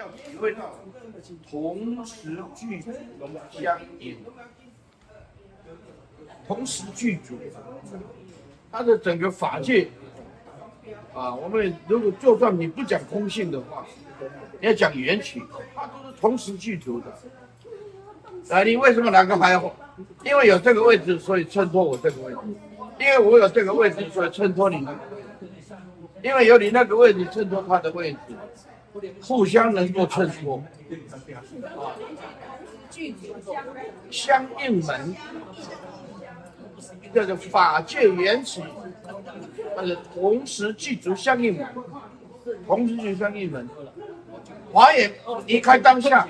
要体会到同时具足相应，同时具足，它的整个法界啊，我们如果就算你不讲空性的话，你要讲缘起，它都是同时具足的。啊，你为什么拿个牌？因为有这个位置，所以衬托我这个位置；因为我有这个位置，所以衬托你那个位置；因为有你那个位置衬托他的位置，互相能够衬托。相应门，这个法界缘起，它是同时具足相应门，同时具相应门。华严离开当下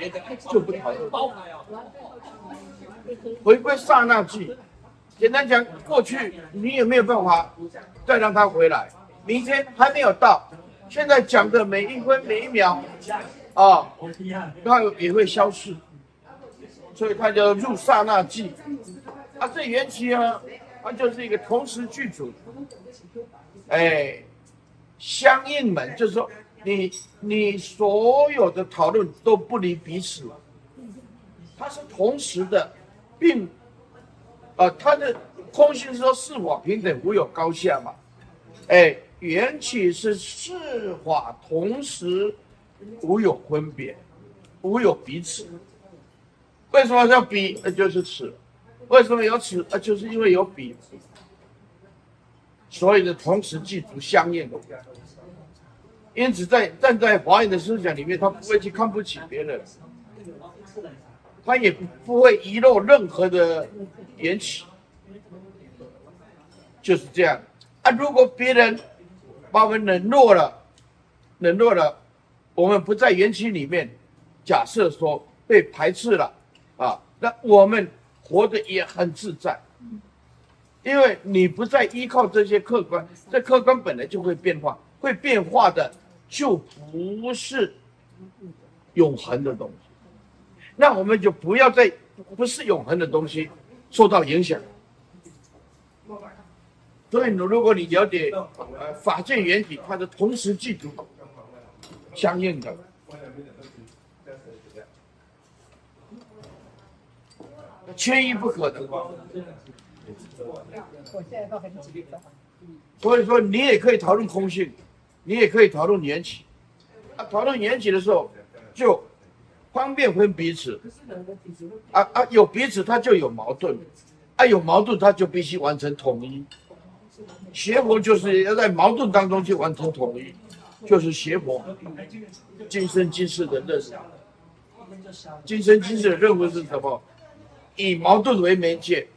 就不讨论。回归刹那际，简单讲，过去你也没有办法再让它回来，明天还没有到，现在讲的每一分每一秒，啊，它也会消失，所以它叫入刹那际。啊，这缘起啊，它就是一个同时具足，哎，相应门，就是说你你所有的讨论都不离彼此，它是同时的。并，啊、呃，他的空性是说四法平等，无有高下嘛。哎，缘起是四法同时，无有分别，无有彼此。为什么叫彼？那就是此。为什么有此？啊，就是因为有彼。所以呢同时具足相应的。因此在，在站在华严的思想里面，他不会去看不起？别人。他也不会遗漏任何的缘起，就是这样啊。如果别人把我们冷落了，冷落了，我们不在园区里面，假设说被排斥了啊，那我们活得也很自在，因为你不再依靠这些客观，这客观本来就会变化，会变化的就不是永恒的东西。那我们就不要再不是永恒的东西受到影响。所以，如果你了解呃法界缘起，它的同时具足相应的，缺一不可的。所以说，你也可以讨论空性，你也可以讨论缘起。啊，讨论缘起的时候，就。方便分彼此，啊啊，有彼此，它就有矛盾，啊，有矛盾，它就必须完成统一。学佛就是要在矛盾当中去完成统一，就是邪佛。今生今世的任务，今生今世的任务是什么？以矛盾为媒介。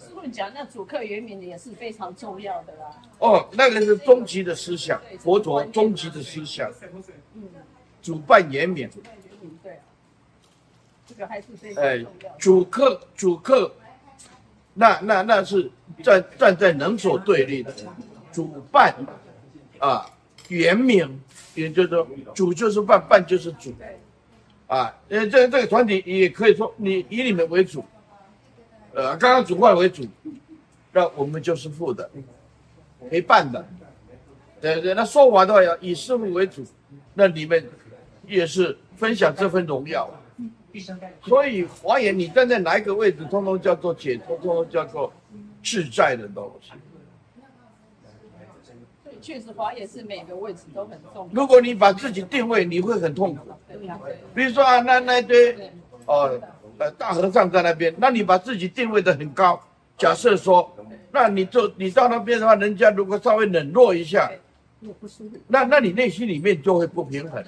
师父讲那主客圆明也是非常重要的啦。哦，那个是终极的思想，佛陀终极的思想。嗯。主办圆满，对，这个还是非常重要。哎，主客主客，那那那是站站在能所对立的。主办啊，圆满，也就是说，主就是办，办就是主。啊，呃，这这个团体也可以说，你以你们为主，呃，刚刚主办为主，那我们就是副的，陪伴的。对对，那说完的话要以师傅为主，那你们。也是分享这份荣耀，所以华严，你站在哪一个位置，通通叫做解脱，通通叫做自在的东西。确实，华严是每个位置都很重要。如果你把自己定位，你会很痛苦。比如说啊，那那堆哦呃大和尚在那边，那你把自己定位的很高，假设说，那你就你到那边的话，人家如果稍微冷落一下。那那你内心里面就会不平衡，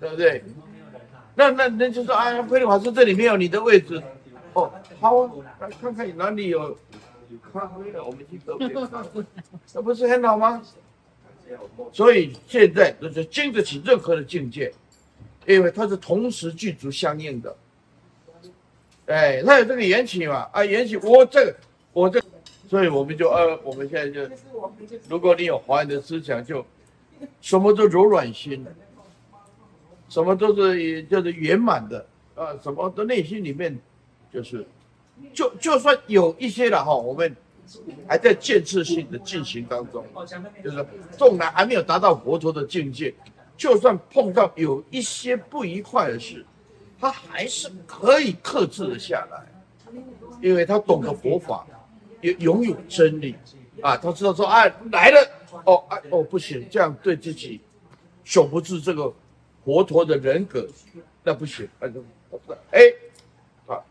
对不对？那那那就说，哎呀，慧律法师这里没有你的位置，哦，好啊，来看看哪里有咖啡的，我们去喝杯咖啡，那不是很好吗？所以现在就是经得起任何的境界，因为它是同时具足相应的，哎，它有这个缘起嘛，啊，缘起，我这个，我这。所以我们就呃，我们现在就，如果你有华严的思想，就什么都柔软心，什么都是就是圆满的啊，什么的内心里面就是，就就算有一些了哈，我们还在建设性的进行当中，就是纵然还没有达到佛陀的境界，就算碰到有一些不愉快的事，他还是可以克制的下来，因为他懂得佛法，也拥有真理啊，他知道说，哎，来了，哦，哎，哦，不行，这样对自己守不住这个佛陀的人格，那不行，哎，哎，啊，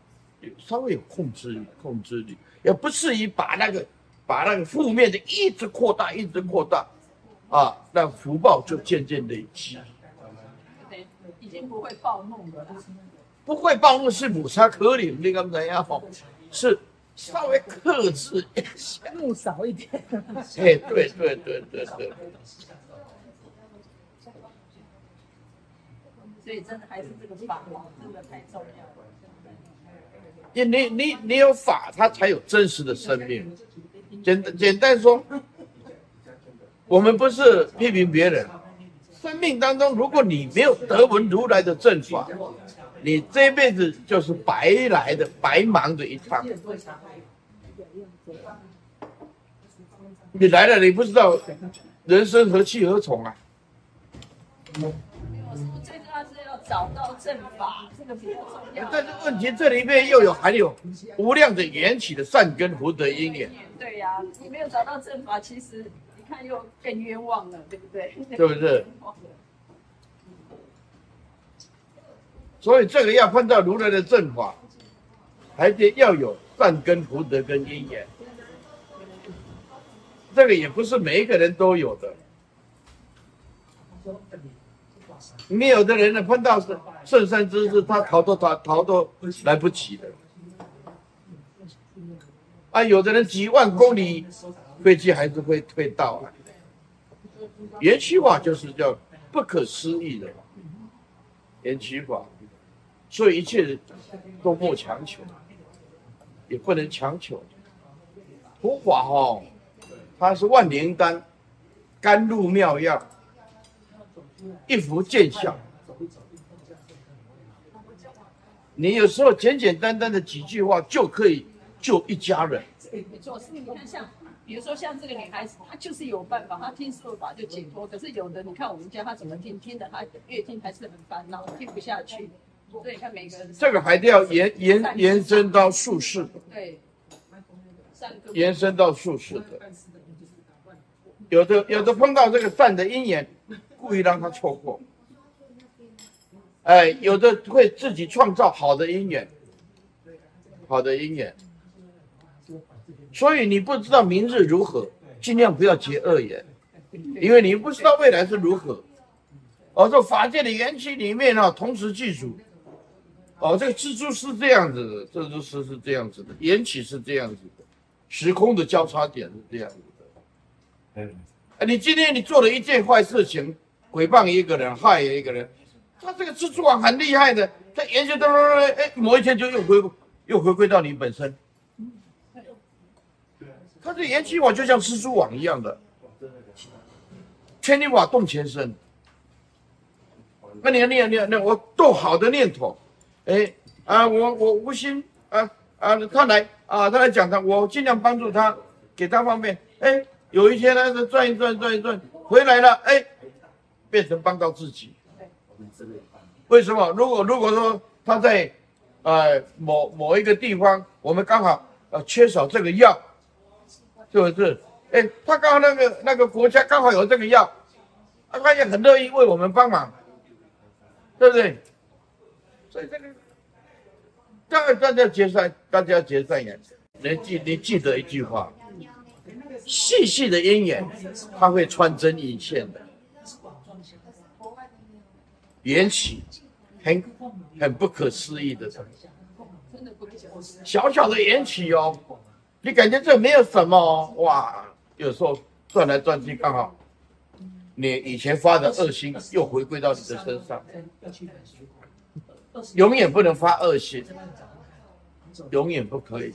稍微有控制力，控制力，也不适宜把那个把那个负面的一直扩大，一直扩大。啊，那福报就渐渐累积，已经不会暴怒了。不会暴怒是母杀可领，那个怎样？是稍微克制一下，怒少一点。哎，对对对对对。所以真的还是这个法，真的太重要了。你你你你有法，它才有真实的生命。简简单说。我们不是批评别人，生命当中，如果你没有得闻如来的正法，你这辈子就是白来的、白忙的一趟。你来了，你不知道人生何去何从啊？找到正法，这个比较重要。但是问题这里面又有含有无量的缘起的善根福德因缘。对呀、啊，你没有找到正法，其实。你看又更冤枉了，对不对？对不对？所以这个要碰到如来的正法，还得要有善根福德跟因缘。这个也不是每一个人都有的。没有的人呢，碰到圣山之事，他逃都逃逃都来不及的。啊，有的人几万公里。飞机还是会退到啊，缘起法就是叫不可思议的缘起法，所以一切都莫强求，也不能强求。佛法哦，它是万灵丹，甘露妙药，一幅见效。你有时候简简单单的几句话就可以救一家人。没错，是你看像。比如说像这个女孩子，她就是有办法，她听说法就解脱。可是有的，你看我们家她怎么听，听的她越听还是很烦恼，听不下去。所以你看每个人，这个还得要延延延伸到术士。对，延伸到术士的。有的有的碰到这个善的因缘，故意让他错过。哎，有的会自己创造好的因缘，好的因缘。所以你不知道明日如何，尽量不要结恶缘，因为你不知道未来是如何。哦，这法界的缘起里面啊，同时记住。哦，这个蜘蛛是这样子的，蜘蛛丝是这样子的，缘起是这样子的，时空的交叉点是这样子的。嗯，哎，你今天你做了一件坏事情，诽谤一个人，害一个人，他这个蜘蛛网很厉害的，他研究到哎，某一天就又回又回归到你本身。他这延期网就像蜘蛛网一样的，千里马动全身。那你看，你看，你，我多好的念头，哎啊，我我无心啊啊，他来啊，他来讲他，我尽量帮助他，给他方便。哎，有一天呢，是转一转，转一转，回来了，哎，变成帮到自己。为什么？如果如果说他在呃某某一个地方，我们刚好呃缺少这个药。是不是？哎，他刚好那个那个国家刚好有这个药，他也很乐意为我们帮忙，对不对？所以这个，当然大家结算，大家结善缘。你记你记得一句话：细细的因缘，它会穿针引线的。缘起，很很不可思议的，小小的缘起哦。你感觉这没有什么哦哇？有时候转来转去，刚好你以前发的恶心又回归到你的身上。永远不能发恶心，永远不可以。